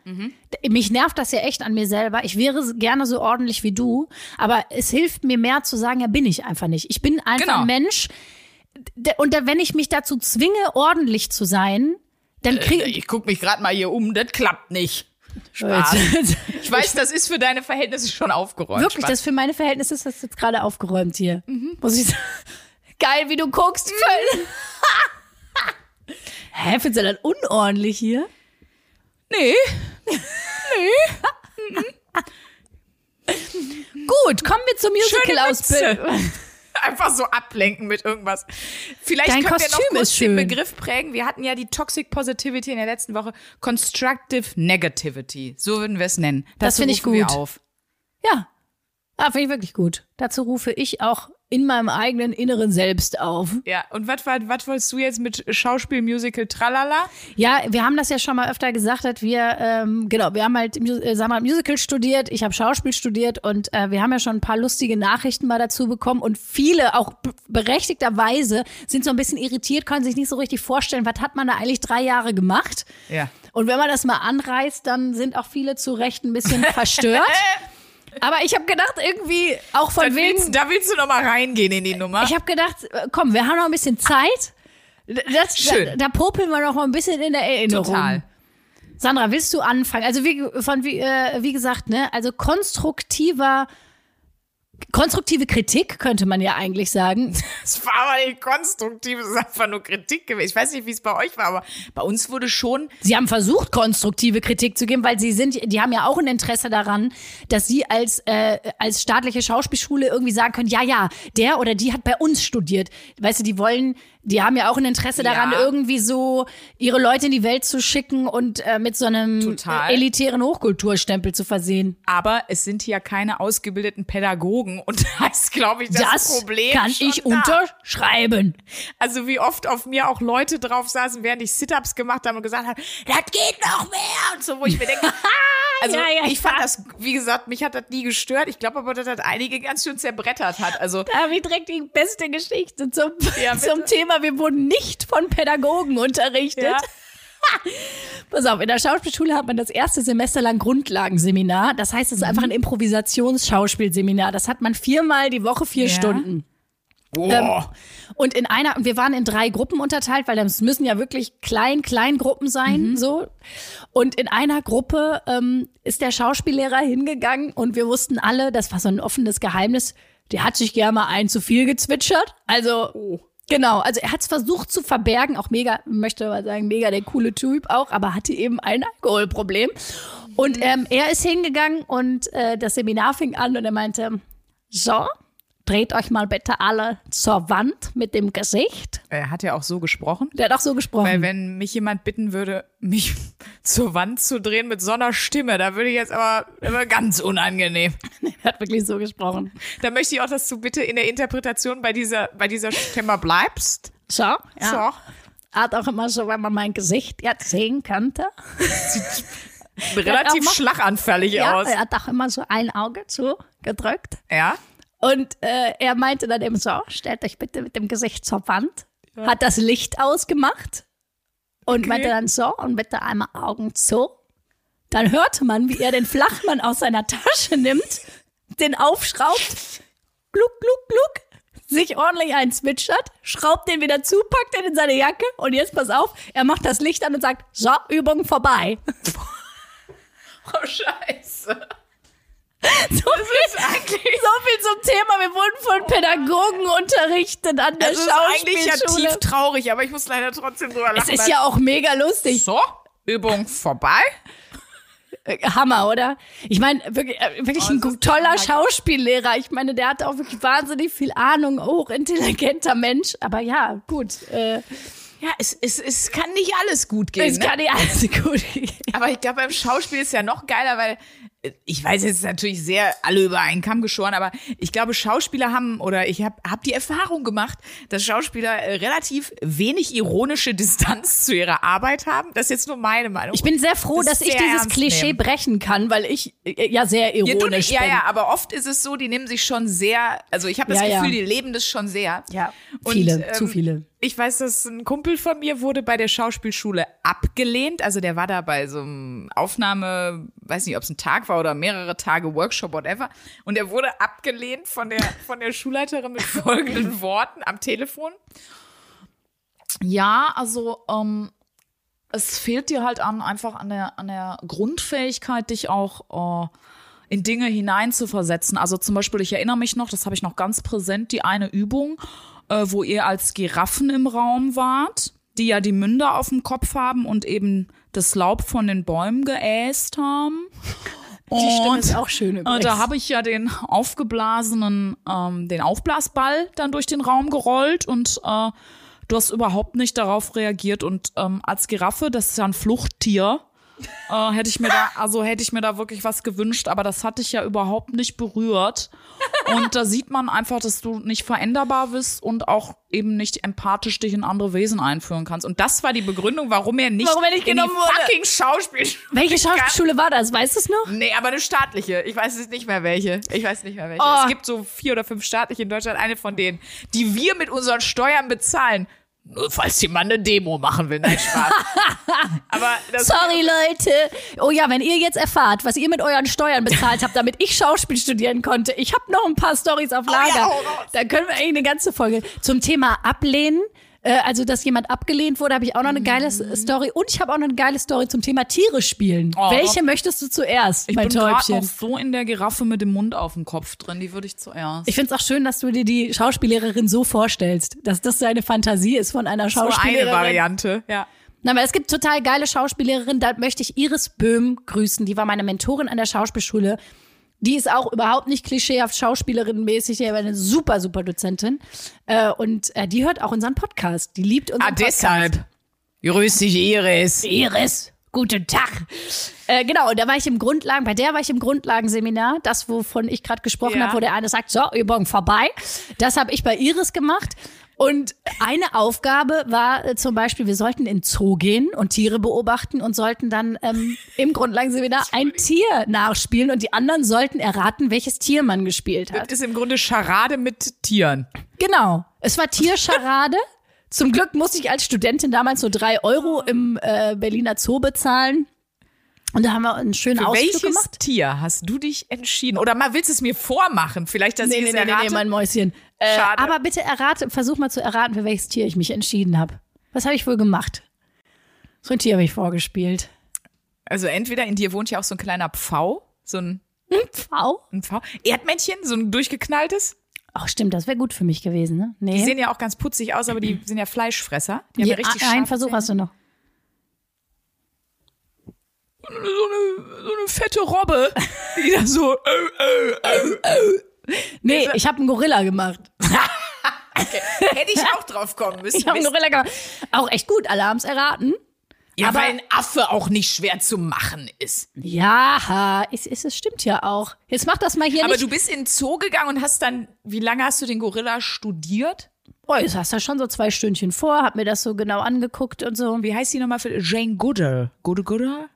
A: Mich nervt das ja echt an mir selber. Ich wäre gerne so ordentlich wie du, aber es hilft mir mehr zu sagen, ja, bin ich einfach nicht. Ich bin einfach
B: Genau.
A: ein Mensch. Und wenn ich mich dazu zwinge, ordentlich zu sein, dann kriege
B: Ich guck mich gerade mal hier um, das klappt nicht. Spaß. Ich weiß, das ist für deine Verhältnisse schon aufgeräumt.
A: Wirklich,
B: Spaß.
A: das für meine Verhältnisse ist das jetzt gerade aufgeräumt hier. Muss ich sagen. Geil, wie du guckst. Hä, findest du das unordentlich hier?
B: nee.
A: Gut, kommen wir zur Musical-Ausbildung.
B: Einfach so ablenken mit irgendwas. Vielleicht
A: Dein
B: können wir noch
A: Kostüm
B: kurz den Begriff prägen. Wir hatten ja die Toxic Positivity in der letzten Woche. Constructive Negativity. So würden wir es nennen.
A: Das finde ich gut.
B: auf.
A: Ja. Ah, finde ich wirklich gut. Dazu rufe ich auch in meinem eigenen inneren Selbst auf.
B: Ja, und was was wolltest du jetzt mit Schauspiel, Musical, tralala?
A: Ja, wir haben das ja schon mal öfter gesagt, dass wir, ähm, genau, wir haben halt äh, sagen wir, Musical studiert, ich habe Schauspiel studiert und äh, wir haben ja schon ein paar lustige Nachrichten mal dazu bekommen und viele, auch berechtigterweise, sind so ein bisschen irritiert, können sich nicht so richtig vorstellen, was hat man da eigentlich drei Jahre gemacht?
B: Ja.
A: Und wenn man das mal anreißt, dann sind auch viele zu Recht ein bisschen verstört. Aber ich habe gedacht, irgendwie auch von wegen.
B: willst, da willst du noch mal reingehen in die Nummer.
A: Ich habe gedacht, äh, komm, wir haben noch ein bisschen Zeit. Das,
B: Schön.
A: Da, da popeln wir noch mal ein bisschen in der Erinnerung.
B: Total.
A: Sandra, willst du anfangen? Also wie, von, wie, äh, wie gesagt, ne, also konstruktiver, konstruktive Kritik könnte man ja eigentlich sagen.
B: Es war aber nicht konstruktiv, es ist einfach nur Kritik gewesen. Ich weiß nicht, wie es bei euch war, aber bei uns wurde schon
A: Sie haben versucht, konstruktive Kritik zu geben, weil sie sind, die haben ja auch ein Interesse daran, dass sie als, äh, als staatliche Schauspielschule irgendwie sagen können, ja, ja, der oder die hat bei uns studiert. Weißt du, die wollen, die haben ja auch ein Interesse daran,
B: Ja.
A: irgendwie so ihre Leute in die Welt zu schicken und äh, mit so einem
B: Total.
A: äh, elitären Hochkulturstempel zu versehen.
B: Aber es sind hier keine ausgebildeten Pädagogen und da ist, glaube ich, das,
A: Das
B: Problem.
A: kann ich
B: da.
A: unterschreiben.
B: Also wie oft auf mir auch Leute drauf saßen, während ich Sit-Ups gemacht habe und gesagt haben, das geht noch mehr und so, wo ich mir denke, also
A: Ja, ja,
B: ich fand
A: ja.
B: das, wie gesagt, mich hat das nie gestört. Ich glaube aber, dass das einige ganz schön zerbrettert hat. Also
A: Da habe ich direkt die beste Geschichte zum, zum Thema. Wir wurden nicht von Pädagogen unterrichtet.
B: Ja.
A: Pass auf, in der Schauspielschule hat man das erste Semester lang Grundlagenseminar. Das heißt, es ist einfach ein Improvisationsschauspielseminar. Das hat man viermal die Woche vier
B: Ja.
A: Stunden.
B: boah.
A: Und in einer, wir waren in drei Gruppen unterteilt, weil das müssen ja wirklich klein, klein Gruppen sein, so. Und in einer Gruppe ähm, ist der Schauspiellehrer hingegangen und wir wussten alle, das war so ein offenes Geheimnis, der hat sich gerne mal ein zu viel gezwitschert. Also, genau, also er hat es versucht zu verbergen, auch mega, möchte mal sagen, mega der coole Typ auch, aber hatte eben ein Alkoholproblem. Und ähm, er ist hingegangen und äh, das Seminar fing an und er meinte, so, dreht euch mal bitte alle zur Wand mit dem Gesicht.
B: Er hat ja auch so gesprochen.
A: Der hat auch so gesprochen.
B: Weil wenn mich jemand bitten würde, mich zur Wand zu drehen mit so einer Stimme, da würde ich jetzt aber, aber ganz unangenehm.
A: er hat wirklich so gesprochen.
B: Da möchte ich auch, dass du bitte in der Interpretation bei dieser, bei dieser Stimme bleibst.
A: So, ja.
B: So.
A: Hat auch immer so, wenn man mein Gesicht jetzt sehen könnte.
B: Relativ schlaganfällig
A: Ja,
B: aus.
A: er hat auch immer so ein Auge zugedrückt.
B: Ja.
A: Und äh, er meinte dann eben so, stellt euch bitte mit dem Gesicht zur Wand. Hat das Licht ausgemacht und
B: Okay.
A: meinte dann so, und bitte einmal Augen zu. Dann hörte man, wie er den Flachmann aus seiner Tasche nimmt, den aufschraubt, gluck, gluck, gluck, sich ordentlich einzwitschert, schraubt den wieder zu, packt den in seine Jacke und jetzt pass auf, er macht das Licht an und sagt, so, Übung vorbei.
B: Oh, scheiße.
A: So viel, so viel zum Thema. Wir wurden von Pädagogen unterrichtet an der
B: Das ist eigentlich ja
A: Schauspielschule.
B: tief traurig, aber ich muss leider trotzdem drüber
A: es
B: lachen.
A: ist ja auch mega lustig.
B: so, Übung vorbei.
A: Äh, Hammer, oder? Ich meine, wirklich, äh, wirklich
B: Oh,
A: ein toller. Schauspiellehrer. Ich meine, der hatte auch wirklich wahnsinnig viel Ahnung, hochintelligenter Mensch. Aber ja, gut. Äh,
B: Ja, es, es, es kann nicht alles gut gehen.
A: es
B: ne?
A: kann nicht alles gut gehen.
B: Aber ich glaube, beim Schauspiel ist ja noch geiler, weil ich weiß jetzt natürlich sehr alle über einen Kamm geschoren, aber ich glaube, Schauspieler haben oder ich habe hab die Erfahrung gemacht, dass Schauspieler äh, relativ wenig ironische Distanz zu ihrer Arbeit haben. Das ist jetzt nur meine Meinung.
A: Ich bin sehr froh,
B: Das
A: dass ich dieses Klischee
B: nehmen.
A: brechen kann, weil ich äh, ja sehr
B: ja,
A: ironisch
B: ja,
A: bin.
B: ja, aber oft ist es so, die nehmen sich schon sehr, also ich habe das
A: Ja, ja.
B: Gefühl, die leben das schon sehr.
A: Ja,
B: Und,
A: viele,
B: ähm,
A: zu viele.
B: Ich weiß, dass ein Kumpel von mir wurde bei der Schauspielschule abgelehnt. Also der war da bei so einem Aufnahme, weiß nicht, ob es ein Tag war oder mehrere Tage Workshop, whatever. Und er wurde abgelehnt von der, von der Schulleiterin mit folgenden Worten am Telefon. Ja, also ähm, es fehlt dir halt an einfach an der, an der Grundfähigkeit, dich auch äh, in Dinge hineinzuversetzen. Also zum Beispiel, ich erinnere mich noch, das habe ich noch ganz präsent, die eine Übung, äh, wo ihr als Giraffen im Raum wart, die ja die Münder auf dem Kopf haben und eben das Laub von den Bäumen geäst haben.
A: Die Stimme
B: Und-
A: ist auch schön
B: äh,
A: übrigens.
B: Da habe ich ja den aufgeblasenen, ähm, den Aufblasball dann durch den Raum gerollt und äh, du hast überhaupt nicht darauf reagiert. Und ähm, als Giraffe, das ist ja ein Fluchttier, Äh, hätte ich mir da, also hätte ich mir da wirklich was gewünscht, aber das hatte ich ja überhaupt nicht berührt. Und da sieht man einfach, dass du nicht veränderbar bist und auch eben nicht empathisch dich in andere Wesen einführen kannst. Und das war die Begründung, warum er nicht,
A: Warum er nicht
B: in die fucking Schauspielschule
A: Welche Schauspielschule war das? Weißt du es noch?
B: Nee, aber eine staatliche. Ich weiß es nicht mehr welche. Ich weiß nicht mehr welche.
A: Oh.
B: Es gibt so vier oder fünf staatliche in Deutschland, eine von denen, die wir mit unseren Steuern bezahlen. Nur falls jemand eine Demo machen will. Nein, Spaß. aber
A: Sorry, Leute. Oh ja, wenn ihr jetzt erfahrt, was ihr mit euren Steuern bezahlt habt, damit ich Schauspiel studieren konnte, ich habe noch ein paar Stories auf Lager.
B: ja, hau raus.
A: da können wir eigentlich eine ganze Folge zum Thema Ablehnen. Äh, also, dass jemand abgelehnt wurde, habe ich auch noch eine geile S- Story. Und ich habe auch noch eine geile Story zum Thema Tiere spielen.
B: Oh.
A: Welche möchtest du zuerst,
B: ich
A: mein
B: bin
A: Täubchen?
B: noch so in der Giraffe mit dem Mund auf dem Kopf drin. Die würde ich zuerst.
A: Ich finde es auch schön, dass du dir die Schauspiellehrerin so vorstellst, dass das deine Fantasie ist von einer
B: so eine. Variante. Ja.
A: Na, aber es gibt total geile Schauspiellehrerin, da möchte ich Iris Böhm grüßen. Die war meine Mentorin an der Schauspielschule. Die ist auch überhaupt nicht klischeehaft Schauspielerinnenmäßig, die war eine super, super Dozentin. Äh, und äh, die hört auch unseren Podcast. Die liebt unseren
B: Ah,
A: Podcast.
B: deshalb. Grüß dich, Iris.
A: Iris, guten Tag. Äh, genau, und da war ich im Grundlagen, bei der war ich im Grundlagenseminar, das, wovon ich gerade gesprochen
B: Ja.
A: habe, wo der eine sagt, so, Übung vorbei. Das habe ich bei Iris gemacht. Und eine Aufgabe war äh, zum Beispiel, wir sollten in Zoo gehen und Tiere beobachten und sollten dann ähm, im Grundlagenseminar ein Tier nachspielen und die anderen sollten erraten, welches Tier man gespielt hat.
B: Das ist im Grunde Scharade mit Tieren.
A: Genau. Es war Tierscharade. Zum Glück musste ich als Studentin damals nur drei Euro im äh, Berliner Zoo bezahlen. Und da haben wir einen schönen
B: Für
A: Ausflug
B: welches
A: gemacht.
B: Tier hast du dich entschieden? Oder mal willst du es mir vormachen? Vielleicht, dass
A: Nee,
B: ich
A: nee,
B: es
A: nee, nee,
B: errate?
A: nee, mein Mäuschen. Äh,
B: Schade.
A: aber bitte errate, versuch mal zu erraten, für welches Tier ich mich entschieden habe. Was habe ich wohl gemacht? So ein Tier habe ich vorgespielt.
B: Also entweder in dir wohnt ja auch so ein kleiner Pfau, so ein,
A: Ein Pfau?
B: ein Pfau. Erdmännchen, so ein durchgeknalltes.
A: Ach stimmt, das wäre gut für mich gewesen, ne? Nee.
B: Die sehen ja auch ganz putzig aus, aber die sind ja Fleischfresser. Die haben
A: Je,
B: ja richtig
A: einen Versuch
B: Zähne.
A: hast du noch.
B: So eine, so eine fette Robbe, die da so.
A: Nee, ich habe einen Gorilla gemacht.
B: Hätte ich auch drauf kommen müssen.
A: Ich habe einen Gorilla gemacht. Auch echt gut, alle haben es erraten.
B: ja,
A: aber-
B: weil ein Affe auch nicht schwer zu machen ist.
A: Ja, es, es, es stimmt ja auch. Jetzt mach das mal hier
B: Aber
A: nicht.
B: du bist in den Zoo gegangen und hast dann, wie lange hast du den Gorilla studiert?
A: Oh, jetzt hast du schon so zwei Stündchen vor, hab mir das so genau angeguckt und so.
B: Wie heißt die nochmal für Jane Goodall? Goodall Goodall?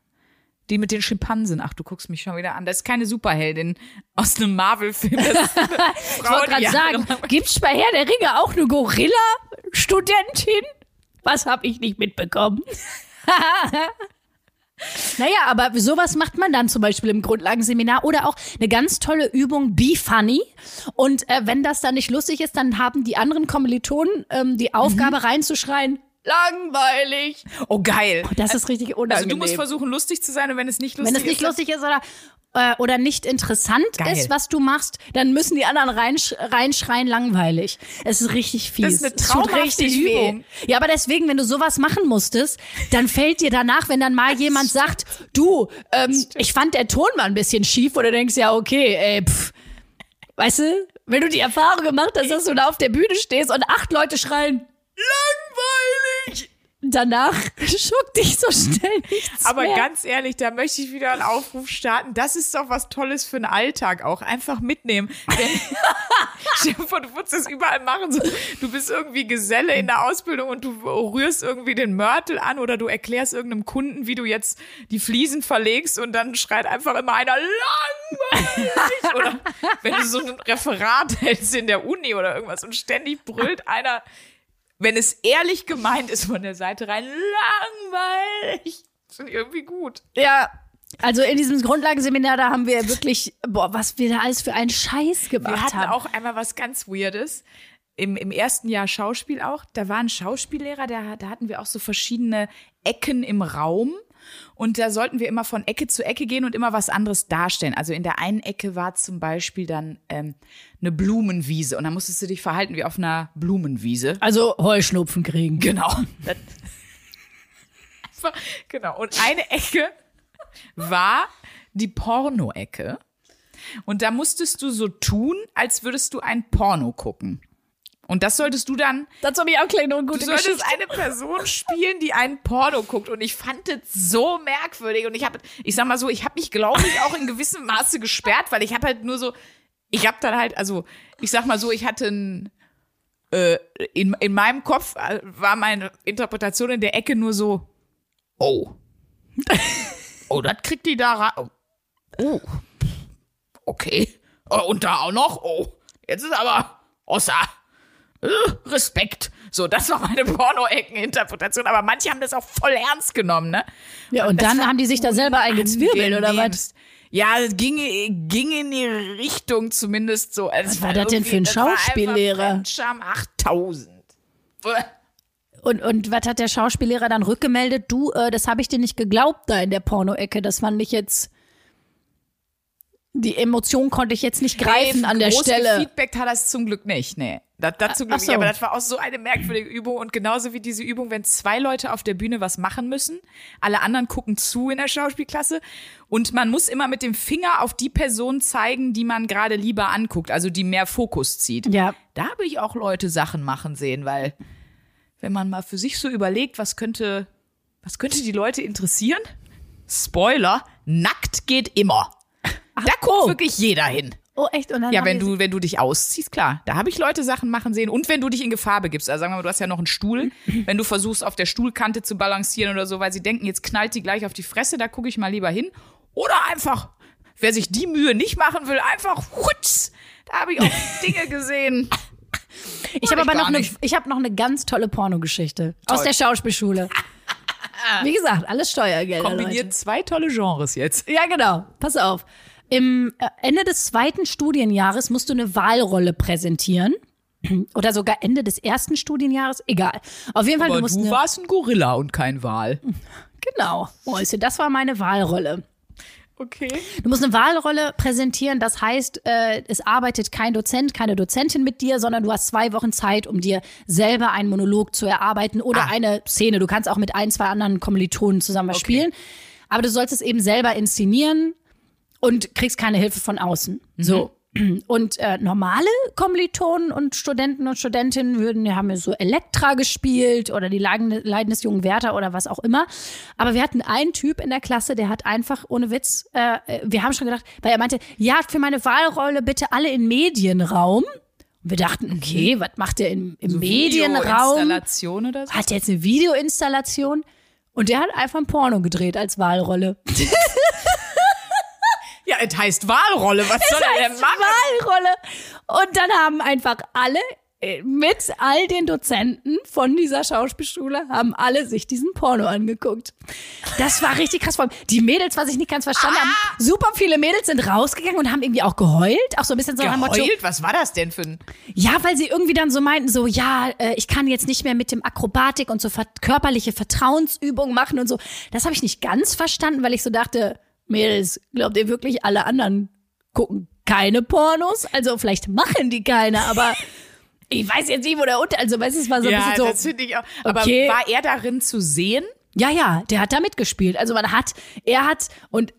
B: Die mit den Schimpansen. Ach, du guckst mich schon wieder an. Das ist keine Superheldin aus einem Marvel-Film.
A: Ich wollte gerade sagen, gibt's bei Herr der Ringe auch eine Gorilla-Studentin? Was hab ich nicht mitbekommen? naja, aber sowas macht man dann zum Beispiel im Grundlagenseminar oder auch eine ganz tolle Übung Be Funny. Und äh, wenn das dann nicht lustig ist, dann haben die anderen Kommilitonen ähm, die Aufgabe
B: Mhm.
A: reinzuschreien, langweilig.
B: Oh, geil.
A: Das ist richtig unangenehm.
B: Also du musst versuchen, lustig zu sein und wenn es nicht lustig
A: Wenn es nicht
B: ist,
A: lustig ist oder, äh, oder nicht interessant
B: Geil.
A: ist, was du machst, dann müssen die anderen reinsch reinschreien, langweilig. Es ist richtig fies.
B: Das ist eine traumhafte. Übung.
A: Ja, aber deswegen, wenn du sowas machen musstest, dann fällt dir danach, wenn dann mal jemand sagt, du, ähm, ich fand der Ton mal ein bisschen schief, oder denkst ja, okay, ey, pff. Weißt du, wenn du die Erfahrung gemacht hast, dass du da auf der Bühne stehst und acht Leute schreien, langweilig. Danach schuckt dich so schnell nichts
B: Aber
A: mehr.
B: ganz ehrlich, da möchte ich wieder einen Aufruf starten. Das ist doch was Tolles für den Alltag auch. Einfach mitnehmen. Denn- du würdest das überall machen. Du bist irgendwie Geselle in der Ausbildung und du rührst irgendwie den Mörtel an oder du erklärst irgendeinem Kunden, wie du jetzt die Fliesen verlegst und dann schreit einfach immer einer langweilig. oder wenn du so ein Referat hältst in der Uni oder irgendwas und ständig brüllt einer, wenn es ehrlich gemeint ist von der Seite rein, langweilig. Das finde ich irgendwie gut.
A: Ja, also in diesem Grundlagenseminar, da haben wir wirklich, boah, was wir da alles für einen Scheiß
B: Wir
A: gemacht
B: hatten
A: haben.
B: auch einmal was ganz Weirdes. Im, Im ersten Jahr Schauspiel auch. Da war ein Schauspiellehrer, da, da hatten wir auch so verschiedene Ecken im Raum. Und da sollten wir immer von Ecke zu Ecke gehen und immer was anderes darstellen. Also in der einen Ecke war zum Beispiel dann ähm, eine Blumenwiese. Und da musstest du dich verhalten wie auf einer Blumenwiese.
A: Also Heuschnupfen kriegen.
B: Genau. Genau. Und eine Ecke war die Porno-Ecke. Und da musstest du so tun, als würdest du ein Porno gucken. Und das solltest du dann.
A: Dazu habe ich auch gleich noch eine
B: Du
A: gute
B: solltest
A: Geschichte.
B: eine Person spielen, die einen Porno guckt. Und ich fand das so merkwürdig. Und ich habe, ich sag mal so, ich habe mich, glaube ich, auch in gewissem Maße gesperrt, weil ich habe halt nur so, ich habe dann halt, also, ich sag mal so, ich hatte ein, äh, in, in meinem Kopf äh, war meine Interpretation in der Ecke nur so, oh. oh, das kriegt die da rein. Oh. Okay. Oh, und da auch noch? Oh. Jetzt ist aber Ossa. Äh, Respekt. So, das war meine Porno-Ecken-Interpretation. Aber manche haben das auch voll ernst genommen, ne?
A: Ja, und
B: das
A: dann haben die sich da selber eingezwirbelt, oder was?
B: Ja, es ging, ging in die Richtung zumindest so. Also
A: Was war das denn für ein Schauspiellehrer?
B: Fremdscham 8000. Bäh.
A: Und, und was hat der Schauspiellehrer dann rückgemeldet? Du, äh, das habe ich dir nicht geglaubt da in der Porno-Ecke. Das fand ich jetzt. Die Emotion konnte ich jetzt nicht greifen
B: Nee,
A: an der Stelle.
B: Feedback hat das zum Glück nicht, nee. Das, das zum
A: Ach so.
B: aber das war auch so eine merkwürdige Übung und genauso wie diese Übung, wenn zwei Leute auf der Bühne was machen müssen, alle anderen gucken zu in der Schauspielklasse und man muss immer mit dem Finger auf die Person zeigen, die man gerade lieber anguckt, also die mehr Fokus zieht.
A: Ja.
B: Da habe ich auch Leute Sachen machen sehen, weil wenn man mal für sich so überlegt, was könnte, was könnte die Leute interessieren? Spoiler, nackt geht immer. Da guckt
A: oh.
B: wirklich jeder hin.
A: Oh, echt? Und dann
B: Ja, wenn du, wenn du dich ausziehst, klar. Da habe ich Leute Sachen machen sehen. Und wenn du dich in Gefahr begibst. Also sagen wir mal, du hast ja noch einen Stuhl. Wenn du versuchst, auf der Stuhlkante zu balancieren oder so, weil sie denken, jetzt knallt die gleich auf die Fresse, da gucke ich mal lieber hin. Oder einfach, wer sich die Mühe nicht machen will, einfach hutz. Da habe ich auch Dinge gesehen.
A: Ich habe aber noch eine, ich habe noch eine ganz tolle Pornogeschichte aus der Schauspielschule. Wie gesagt, alles Steuergelder. Leute.
B: Kombiniert zwei tolle Genres jetzt.
A: Ja, genau. Pass auf. Im äh, Ende des zweiten Studienjahres musst du eine Wahlrolle präsentieren. Oder sogar Ende des ersten Studienjahres. Egal. Auf jeden Fall,
B: Aber
A: du musst
B: du
A: eine,
B: warst ein Gorilla und kein Wal.
A: Genau. Mäuse, das war meine Wahlrolle.
B: Okay.
A: Du musst eine Wahlrolle präsentieren. Das heißt, äh, es arbeitet kein Dozent, keine Dozentin mit dir, sondern du hast zwei Wochen Zeit, um dir selber einen Monolog zu erarbeiten oder
B: Ah.
A: eine Szene. Du kannst auch mit ein, zwei anderen Kommilitonen zusammen was spielen. Aber du sollst es eben selber inszenieren und kriegst keine Hilfe von außen. So. Und äh, normale Kommilitonen und Studenten und Studentinnen würden, die haben ja so Elektra gespielt oder die Leiden, Leiden des jungen Werther oder was auch immer. Aber wir hatten einen Typ in der Klasse, der hat einfach, ohne Witz, äh, äh, wir haben schon gedacht, weil er meinte, ja, für meine Wahlrolle bitte alle in Medienraum. Und wir dachten, okay, was macht der im, im Medienraum?
B: Installation oder so?
A: Hat der jetzt eine Videoinstallation? Und der hat einfach ein Porno gedreht als Wahlrolle.
B: Es heißt Wahlrolle. Was soll er denn machen?
A: Wahlrolle. Und dann haben einfach alle äh, mit all den Dozenten von dieser Schauspielschule haben alle sich diesen Porno angeguckt. Das war richtig krass. Vor allem Die Mädels, was ich nicht ganz verstanden habe, super viele Mädels sind rausgegangen und haben irgendwie auch geheult. Auch so ein bisschen so dem Motto,
B: Geheult? Was war das denn für ein...
A: ja, weil sie irgendwie dann so meinten, so, ja, äh, ich kann jetzt nicht mehr mit dem Akrobatik und so körperliche Vertrauensübungen machen und so. Das habe ich nicht ganz verstanden, weil ich so dachte, Mädels, glaubt ihr wirklich, alle anderen gucken keine Pornos? Also vielleicht machen die keine, aber ich weiß jetzt nicht, wo der Unter... Also, weißt du, es war so ein
B: ja,
A: bisschen so...
B: das finde ich auch. Aber
A: Okay.
B: war er darin zu sehen?
A: Ja, ja, der hat da mitgespielt. Also man hat, er hat und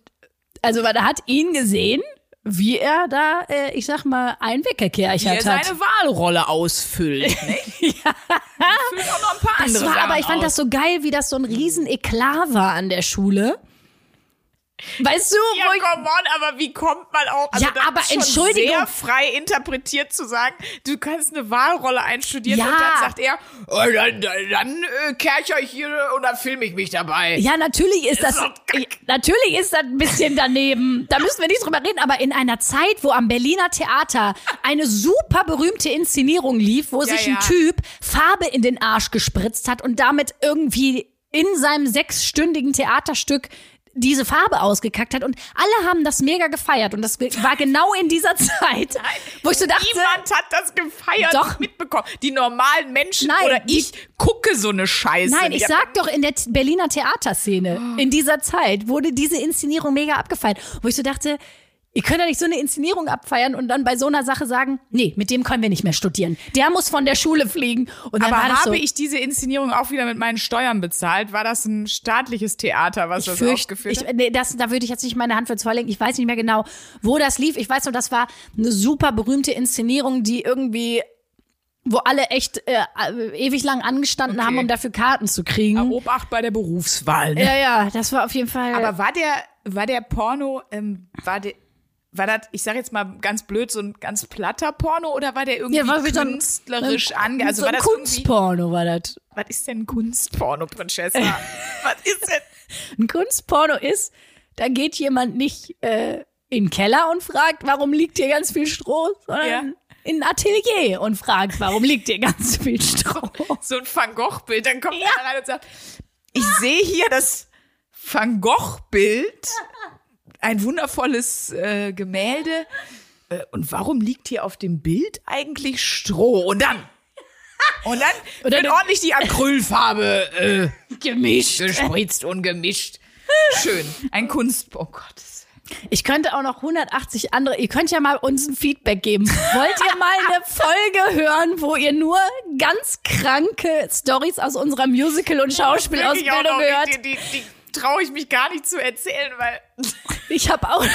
A: also man hat ihn gesehen, wie er da, äh, ich sag mal, ein
B: Wie er
A: Weckerkerchert hat.
B: seine Wahlrolle ausfüllt. Ne? ja. Füllt auch noch ein paar
A: Das
B: andere
A: war, aber ich fand
B: aus.
A: das so geil, wie das so ein riesen Eklat war an der Schule. Weißt du,
B: Ja,
A: wo ich,
B: come on, aber wie kommt man auch? Also
A: Ja,
B: das
A: aber Entschuldigung.
B: sehr frei interpretiert zu sagen, du kannst eine Wahlrolle einstudieren
A: Ja.
B: und dann sagt er, oh, dann, dann, dann äh, kercher ich hier und dann filme ich mich dabei.
A: ja, natürlich ist das,
B: Ist Kack.
A: natürlich ist das ein bisschen daneben. Da müssen wir nicht drüber reden, aber in einer Zeit, wo am Berliner Theater eine super berühmte Inszenierung lief, wo
B: Ja,
A: sich ein
B: ja.
A: Typ Farbe in den Arsch gespritzt hat und damit irgendwie in seinem sechsstündigen Theaterstück diese Farbe ausgekackt hat und alle haben das mega gefeiert und das war genau in dieser Zeit, wo ich so dachte,
B: Niemand hat das gefeiert
A: Doch.
B: mitbekommen. Die normalen Menschen
A: Nein,
B: oder
A: die-
B: ich gucke so eine Scheiße.
A: Nein, ich sag doch, in der Berliner Theaterszene, in dieser Zeit, wurde diese Inszenierung mega abgefeiert. Wo ich so dachte, ihr könnt ja nicht so eine Inszenierung abfeiern und dann bei so einer Sache sagen, nee, mit dem können wir nicht mehr studieren. Der muss von der Schule fliegen. Und dann
B: Aber habe
A: so,
B: ich diese Inszenierung auch wieder mit meinen Steuern bezahlt? War das ein staatliches Theater, was das
A: fürcht-
B: aufgeführt
A: ich,
B: hat?
A: nee, das, da würde ich jetzt nicht meine Hand für Feuer legen. Ich weiß nicht mehr genau, wo das lief. Ich weiß nur, das war eine super berühmte Inszenierung, die irgendwie wo alle echt äh, ewig lang angestanden
B: Okay.
A: haben, um dafür Karten zu kriegen.
B: Obacht bei der Berufswahl. Ne?
A: Ja, ja, das war auf jeden Fall.
B: Aber war der, war der Porno, ähm, war der, war das, ich sag jetzt mal ganz blöd, so ein ganz platter Porno oder war der irgendwie
A: Ja, war
B: künstlerisch
A: ein-
B: ange... Also
A: so
B: war das
A: Kunstporno war das.
B: was ist denn Kunstporno, Prinzessa? was ist denn?
A: Ein Kunstporno ist, da geht jemand nicht äh, in den Keller und fragt, warum liegt hier ganz viel Stroh, sondern
B: Ja.
A: in ein Atelier und fragt, warum liegt hier ganz viel Stroh.
B: So ein Van Gogh-Bild, dann kommt einer rein und sagt, ich sehe hier das Van Gogh-Bild, ein wundervolles äh, Gemälde. Äh, und warum liegt hier auf dem Bild eigentlich Stroh? Und dann, und dann wird
A: ne-
B: ordentlich die Acrylfarbe äh,
A: Gemischt.
B: gespritzt und gemischt. Schön. Ein Kunst. Oh Gott.
A: Ich könnte auch noch 180 andere. Ihr könnt ja mal uns ein Feedback geben. Wollt ihr mal eine Folge hören, wo ihr nur ganz kranke Stories aus unserer Musical- und Schauspielausbildung hört?
B: Die, die, die traue ich mich gar nicht zu erzählen, weil
A: Ich habe auch,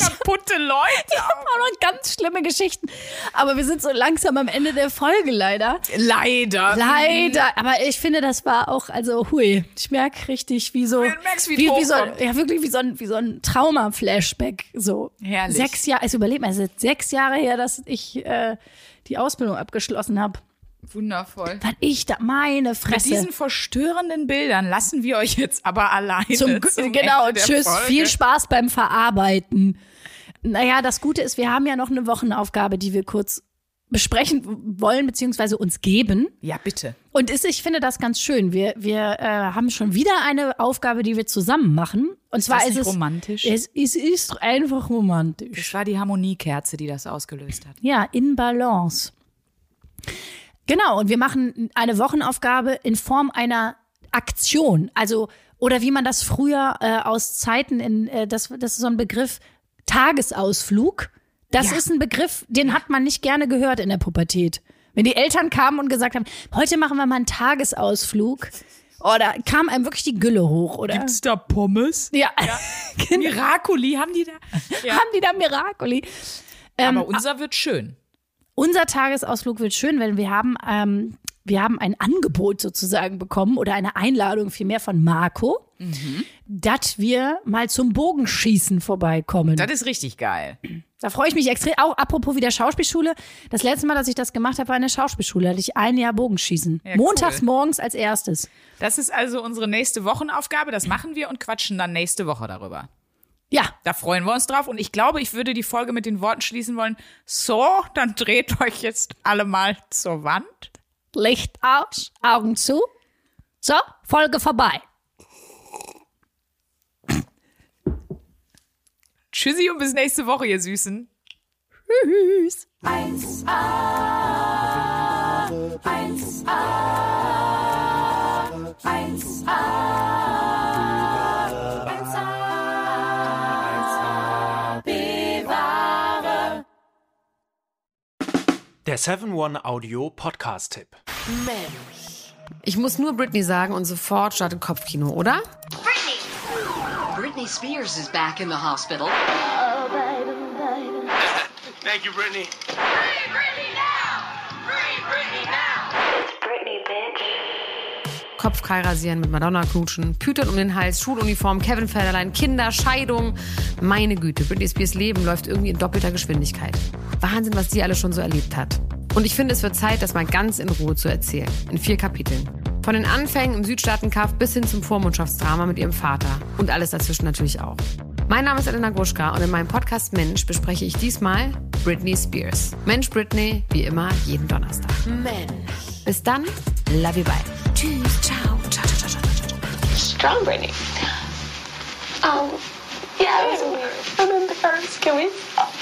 B: kaputte Leute.
A: auch noch ganz schlimme Geschichten. Aber wir sind so langsam am Ende der Folge leider.
B: Leider.
A: Leider. Aber ich finde, das war auch, also hui. Ich merke richtig, wie so,
B: merkst, wie
A: wie, wie so,
B: hochkommt.
A: ja wirklich wie so ein, wie so ein Trauma-Flashback. So
B: Herrlich.
A: sechs Jahre, also überlebt mal, es ist sechs Jahre her, dass ich äh, die Ausbildung abgeschlossen habe.
B: Wundervoll.
A: Was ich da, meine
B: Mit
A: Fresse.
B: diesen verstörenden Bildern lassen wir euch jetzt aber alleine.
A: Zum,
B: zum
A: genau, tschüss.
B: Folge.
A: Viel Spaß beim Verarbeiten. Naja, das Gute ist, wir haben ja noch eine Wochenaufgabe, die wir kurz besprechen wollen, beziehungsweise uns geben.
B: Ja, bitte.
A: Und ist, ich finde das ganz schön. Wir, wir äh, haben schon wieder eine Aufgabe, die wir zusammen machen. Und zwar
B: das
A: ist es
B: romantisch?
A: Es, es ist einfach romantisch.
B: Es war die Harmoniekerze, die das ausgelöst hat.
A: Ja, in Balance. Genau, und wir machen eine Wochenaufgabe in Form einer Aktion. Also, oder wie man das früher äh, aus Zeiten in, äh, das, das ist so ein Begriff, Tagesausflug. Das
B: Ja.
A: ist ein Begriff, den hat man nicht gerne gehört in der Pubertät. Wenn die Eltern kamen und gesagt haben, heute machen wir mal einen Tagesausflug, oh, da kam einem wirklich die Gülle hoch, oder?
B: da Pommes?
A: ja, genau.
B: Miracoli haben die da? Ja.
A: haben die da Miracoli. Ähm,
B: aber unser wird schön.
A: Unser Tagesausflug wird schön, weil wir haben, ähm, wir haben ein Angebot sozusagen bekommen oder eine Einladung vielmehr von Marco, dass wir mal zum Bogenschießen vorbeikommen.
B: Das ist richtig geil.
A: Da freue ich mich extrem. Auch apropos wieder Schauspielschule. Das letzte Mal, dass ich das gemacht habe, war in der Schauspielschule. Da hatte ich ein Jahr Bogenschießen.
B: Ja,
A: Montags
B: cool.
A: morgens als erstes.
B: Das ist also unsere nächste Wochenaufgabe. Das machen wir und quatschen dann nächste Woche darüber.
A: Ja,
B: Da freuen wir uns drauf. Und ich glaube, ich würde die Folge mit den Worten schließen wollen. So, dann dreht euch jetzt alle mal zur Wand.
A: Licht aus, Augen zu. So, Folge vorbei.
B: Tschüssi und bis nächste Woche, ihr Süßen.
A: Tschüss.
C: Der 7-One-Audio-Podcast-Tipp.
D: Ich muss nur Britney sagen und sofort startet Kopfkino, oder?
E: Britney! Britney Spears is back in the hospital.
F: Thank you, Brittany.
D: Kopfkei rasieren, mit Madonna knutschen, Pütern um den Hals, Schuluniform, Kevin Federlein, Kinder, Scheidung. Meine Güte, Britney Spears Leben läuft irgendwie in doppelter Geschwindigkeit. Wahnsinn, was die alle schon so erlebt hat. Und ich finde, es wird Zeit, das mal ganz in Ruhe zu erzählen. In vier Kapiteln. Von den Anfängen im Südstaatenkampf bis hin zum Vormundschaftsdrama mit ihrem Vater. Und alles dazwischen natürlich auch. Mein Name ist Elena Gruschka und in meinem Podcast Mensch bespreche ich diesmal Britney Spears. Mensch Britney, wie immer, jeden Donnerstag. Mensch. Bis dann, love you, bye. Tschüss, ciao, ciao, ciao, ciao, ciao, ciao.
G: strong Brittany. Um, yeah, then the first, can we?